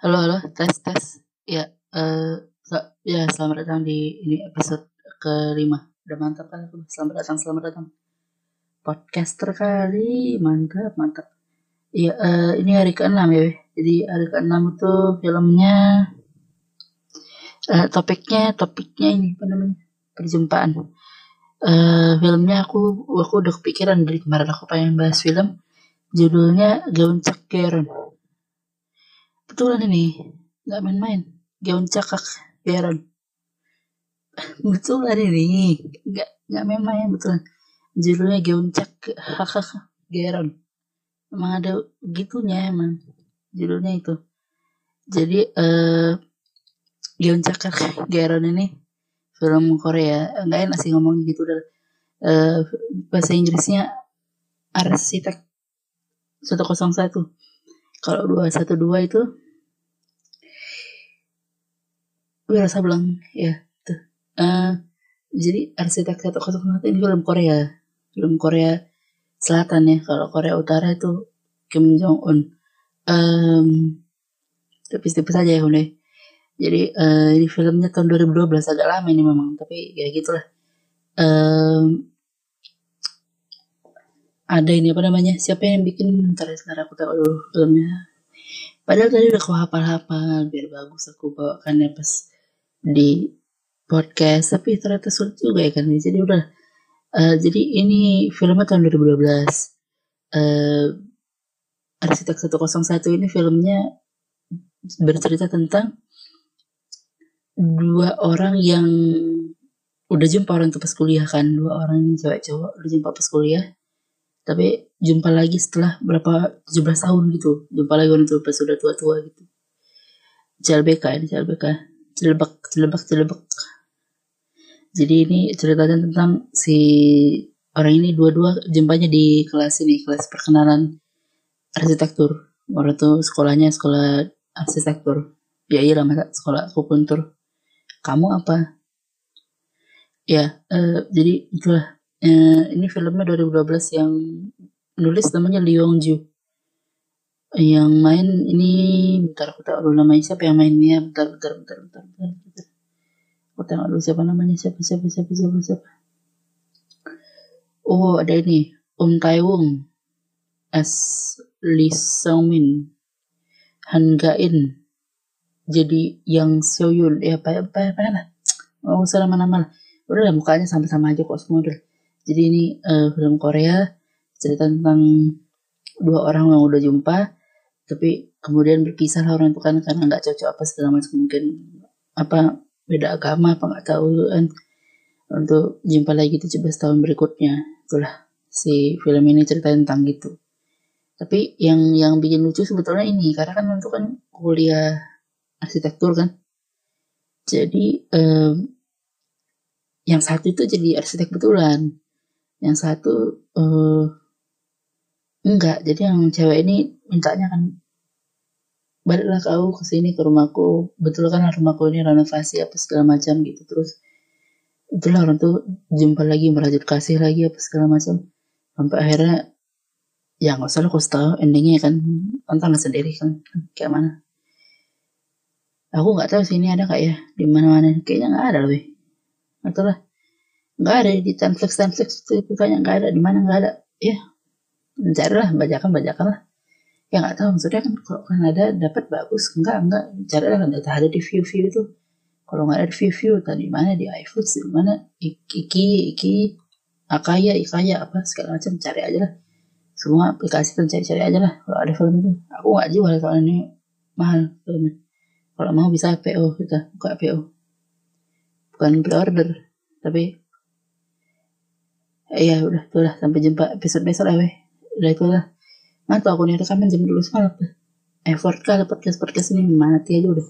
Halo, halo, tes, tes. Ya, eh, sa- ya selamat datang di ini episode kelima. Udah mantap kan? aku? Selamat datang, selamat datang. Podcaster kali, mantap, mantap. Iya, eh, ini hari ke-6 ya. Jadi hari ke-6 itu filmnya, eh, topiknya, topiknya ini apa namanya? Perjumpaan. Eh, filmnya aku, aku udah kepikiran dari kemarin aku pengen bahas film. Judulnya Gauncak Geron. Betulan ini, nggak main-main. Gauncak Geron. Betulan ini, nggak nggak main-main betulan. Judulnya Gauncak hahaha Geron. Emang ada gitunya emang judulnya itu. Jadi eh Gyeoncak Geron ini film Korea nggak enak sih ngomong gitu udah eh, bahasa Inggrisnya arsitek 101 kalau 212 itu Wira Sableng ya tuh. Eh, jadi arsitek 101 ini film Korea film Korea Selatan ya. Kalau Korea Utara itu Kim Jong Un um, tipis-tipis aja ya udah jadi eh, ini filmnya tahun 2012 agak lama ini memang tapi ya gitulah. Em, ada ini apa namanya? Siapa yang bikin? Ntar ya, sekarang aku tahu dulu filmnya. Padahal tadi udah aku hafal-hafal biar bagus aku bawakannya pas di podcast. Tapi ternyata sulit juga ya kan? Jadi udah Eh, jadi ini filmnya tahun 2012 eh arsitek 101 ini filmnya bercerita tentang dua orang yang udah jumpa orang tuh pas kuliah kan? Dua orang ini cewek cowok udah jumpa pas kuliah tapi jumpa lagi setelah berapa 17 tahun gitu. Jumpa lagi tuh pas udah tua-tua gitu. CLBK ini CLBK Cilebak Cilebak Cilebak jadi ini ceritanya tentang si orang ini dua-dua jumpanya di kelas ini kelas perkenalan arsitektur. Orang tuh sekolahnya sekolah arsitektur. Ya iya masa sekolah akupuntur kamu apa? Ya eh, jadi itulah Eh, ini filmnya 2012 yang nulis namanya Lee Yong Ju. Yang main ini bentar aku tahu namanya siapa yang mainnya bentar bentar bentar bentar bentar, bentar. aku tengok dulu siapa namanya siapa siapa siapa siapa siapa. Oh ada ini. Um Tai Wung as Lee Seung Min. Han Ga In. Jadi yang Seoyul ya apa apa apa lah nggak usah nama-nama lah. Udah lah mukanya sama-sama aja kok semua udah jadi ini eh, film Korea cerita tentang dua orang yang udah jumpa tapi kemudian berpisah lah orang itu kan karena nggak cocok apa segala macam mungkin apa beda agama apa nggak tahu kan. Untuk jumpa lagi 17 tahun berikutnya itulah si film ini cerita tentang gitu. Tapi yang yang bikin lucu sebetulnya ini karena kan untuk kan kuliah arsitektur kan. Jadi em, yang satu itu jadi arsitek betulan yang satu eh enggak. Jadi yang cewek ini mintanya kan baliklah kau ke sini ke rumahku. Betul kan rumahku ini renovasi apa segala macam gitu. Terus itulah orang tuh jumpa lagi merajut kasih lagi apa segala macam. Sampai akhirnya ya nggak usah lah kau tahu endingnya kan tonton sendiri kan kayak mana. Aku nggak tahu sih ini ada nggak ya di mana mana kayaknya nggak ada loh atau lah nggak ada di Netflix Netflix itu kayaknya nggak ada di mana nggak ada. Ya cari lah bajakan bajakan lah. Ya nggak tahu maksudnya kan kalau kan ada dapat bagus enggak enggak cari kan ada di view view itu. Kalau nggak ada di view view tadi mana di iFood di mana iki iki akaya ikaya apa segala macam cari aja lah. Semua aplikasi kan cari cari aja lah kalau ada film itu. Aku nggak jual soalnya ini mahal filmnya. Kalau mau bisa PO kita buka PO bukan pre-order tapi Iya udah tuh lah sampai jumpa episode besok lah weh. Udah itu lah. Ngantuk aku nih rekaman jam dulu semalam effort kali podcast podcast ini mati aja udah